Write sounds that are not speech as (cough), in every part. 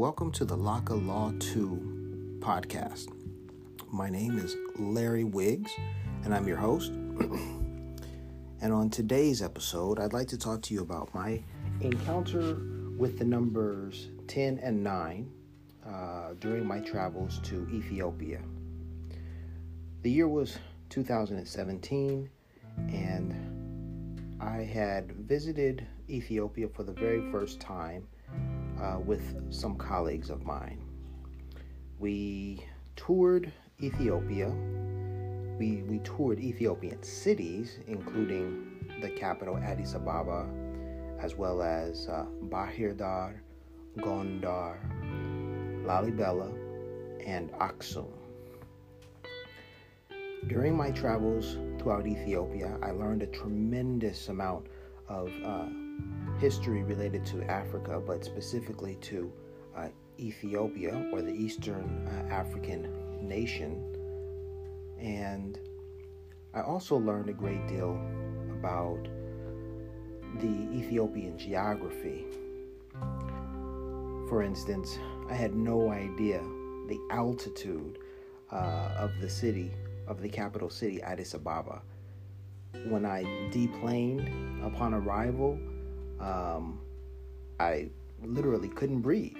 Welcome to the Laka Law 2 podcast. My name is Larry Wiggs, and I'm your host. (clears throat) and on today's episode, I'd like to talk to you about my encounter with the numbers 10 and 9 uh, during my travels to Ethiopia. The year was 2017, and I had visited Ethiopia for the very first time uh, with some colleagues of mine. We toured Ethiopia. We, we toured Ethiopian cities, including the capital Addis Ababa, as well as uh, Bahir Dar, Gondar, Lalibela, and Aksum. During my travels throughout Ethiopia, I learned a tremendous amount of uh, history related to Africa, but specifically to uh, Ethiopia or the Eastern uh, African nation. And I also learned a great deal about the Ethiopian geography. For instance, I had no idea the altitude uh, of the city, of the capital city, Addis Ababa. When I deplaned upon arrival, um, I literally couldn't breathe.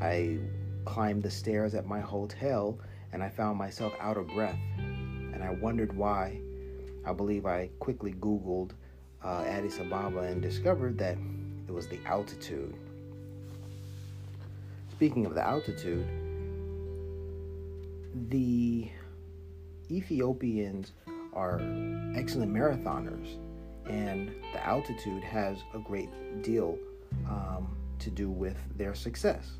I climbed the stairs at my hotel and I found myself out of breath. And I wondered why. I believe I quickly Googled uh, Addis Ababa and discovered that it was the altitude. Speaking of the altitude, the Ethiopians are excellent marathoners and the altitude has a great deal um, to do with their success.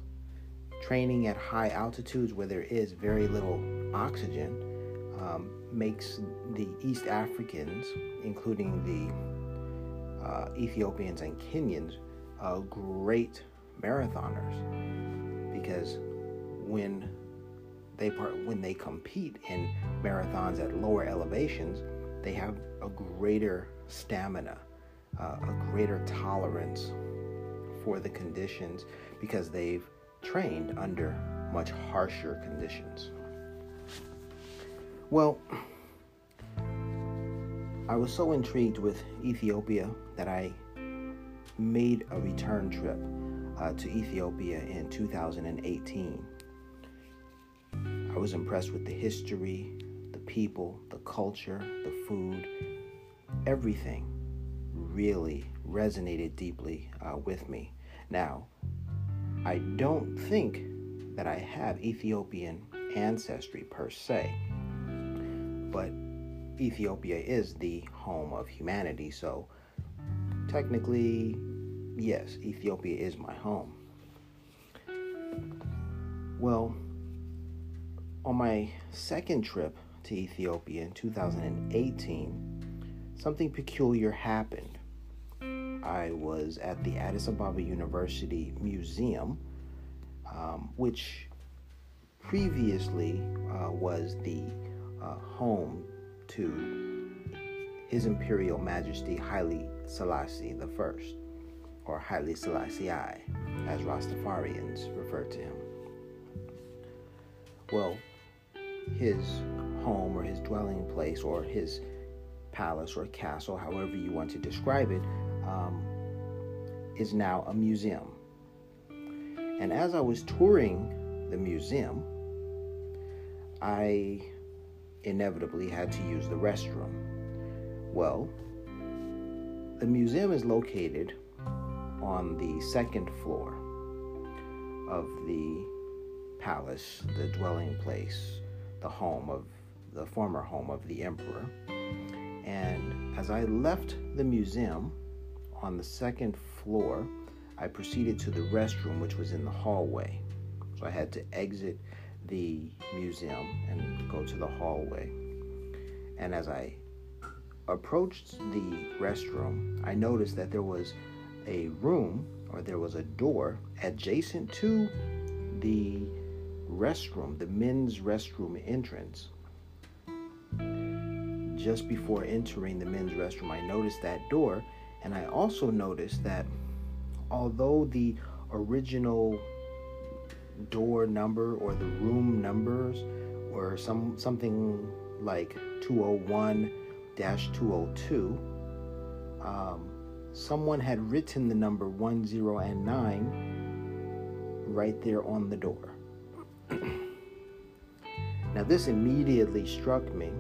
Training at high altitudes where there is very little oxygen um, makes the East Africans, including the uh, Ethiopians and Kenyans, uh, great marathoners because when they part, when they compete in marathons at lower elevations, they have a greater stamina, uh, a greater tolerance for the conditions because they've trained under much harsher conditions. Well, I was so intrigued with Ethiopia that I made a return trip uh, to Ethiopia in 2018. I was impressed with the history, the people, the culture, the food, everything really resonated deeply uh, with me. Now, I don't think that I have Ethiopian ancestry per se, but Ethiopia is the home of humanity, so technically, yes, Ethiopia is my home. Well, on my second trip to Ethiopia in 2018, something peculiar happened. I was at the Addis Ababa University Museum, um, which previously uh, was the uh, home to His Imperial Majesty Haile Selassie I, or Haile Selassie I, as Rastafarians refer to him. Well, his home or his dwelling place or his palace or castle, however you want to describe it, um, is now a museum. And as I was touring the museum, I inevitably had to use the restroom. Well, the museum is located on the second floor of the palace, the dwelling place, the home of the former home of the emperor. And as I left the museum on the second floor, I proceeded to the restroom, which was in the hallway. So I had to exit the museum and go to the hallway. And as I approached the restroom, I noticed that there was a room or there was a door adjacent to the restroom, the men's restroom entrance just before entering the men's restroom, I noticed that door, and I also noticed that although the original door number or the room numbers were some something like 201 202, um, someone had written the number 10 and 9 right there on the door. (clears throat) now, this immediately struck me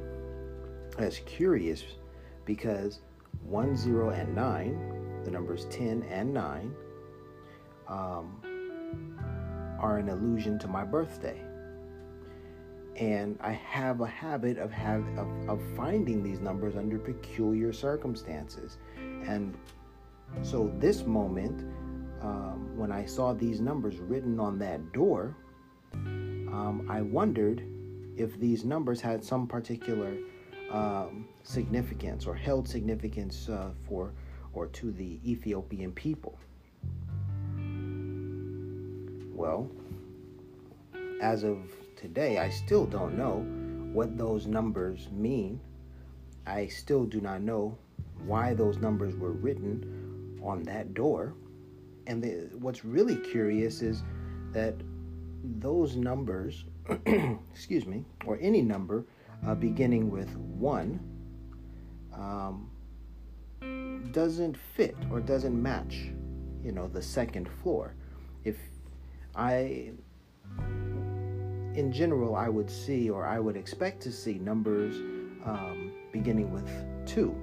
as curious because 10 and 9, the numbers 10 and 9, um, are an allusion to my birthday. And I have a habit of, have, of, of finding these numbers under peculiar circumstances. And so, this moment, um, when I saw these numbers written on that door, um, I wondered if these numbers had some particular um, significance or held significance uh, for or to the Ethiopian people. Well, as of today, I still don't know what those numbers mean. I still do not know why those numbers were written on that door. And the, what's really curious is that those numbers, (clears throat) excuse me, or any number uh, beginning with one, um, doesn't fit or doesn't match, you know, the second floor. If I, in general, I would see or I would expect to see numbers um, beginning with two,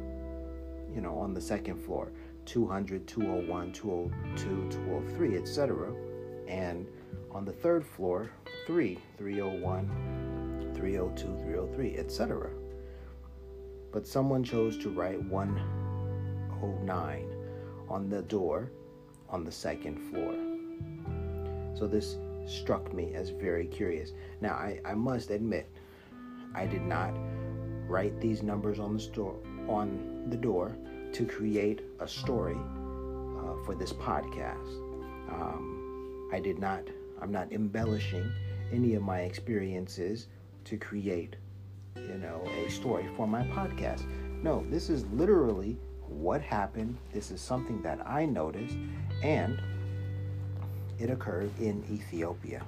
you know, on the second floor 200, 201, 202, 203, etc. And on the third floor, 3, 301, 302, 303, etc. But someone chose to write 109 on the door on the second floor. So this struck me as very curious. Now, I, I must admit, I did not write these numbers on the store on the door to create a story uh, for this podcast. Um, I did not. I'm not embellishing any of my experiences to create, you know, a story for my podcast. No, this is literally what happened. This is something that I noticed, and it occurred in Ethiopia.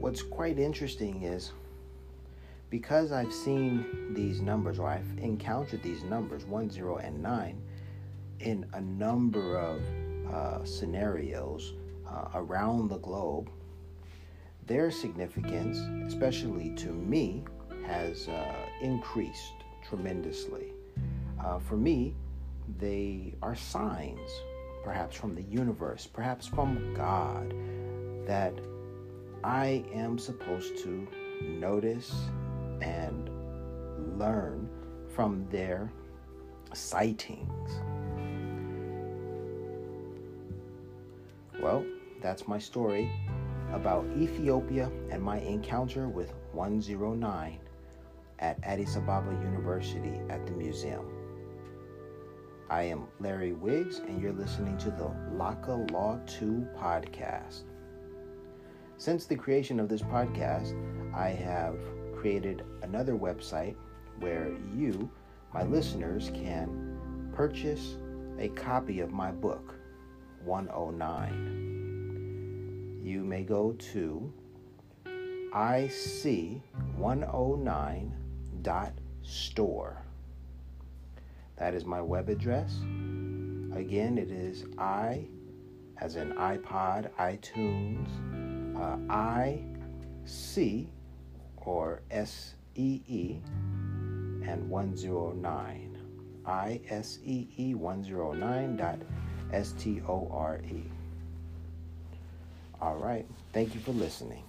What's quite interesting is because I've seen these numbers or I've encountered these numbers, 1, 0, and 9, in a number of uh, scenarios uh, around the globe, their significance, especially to me, has uh, increased tremendously. Uh, for me, they are signs, perhaps from the universe, perhaps from God, that I am supposed to notice and learn from their sightings. Well, that's my story about Ethiopia and my encounter with 109 at Addis Ababa University at the museum. I am Larry Wiggs, and you're listening to the Laka Law 2 podcast. Since the creation of this podcast, I have created another website where you, my listeners, can purchase a copy of my book, 109. You may go to isee109.store. That is my web address. Again, it is i as in iPod, iTunes, uh, I C or S E E and 109. I S E E 109 dot S T O R E. All right. Thank you for listening.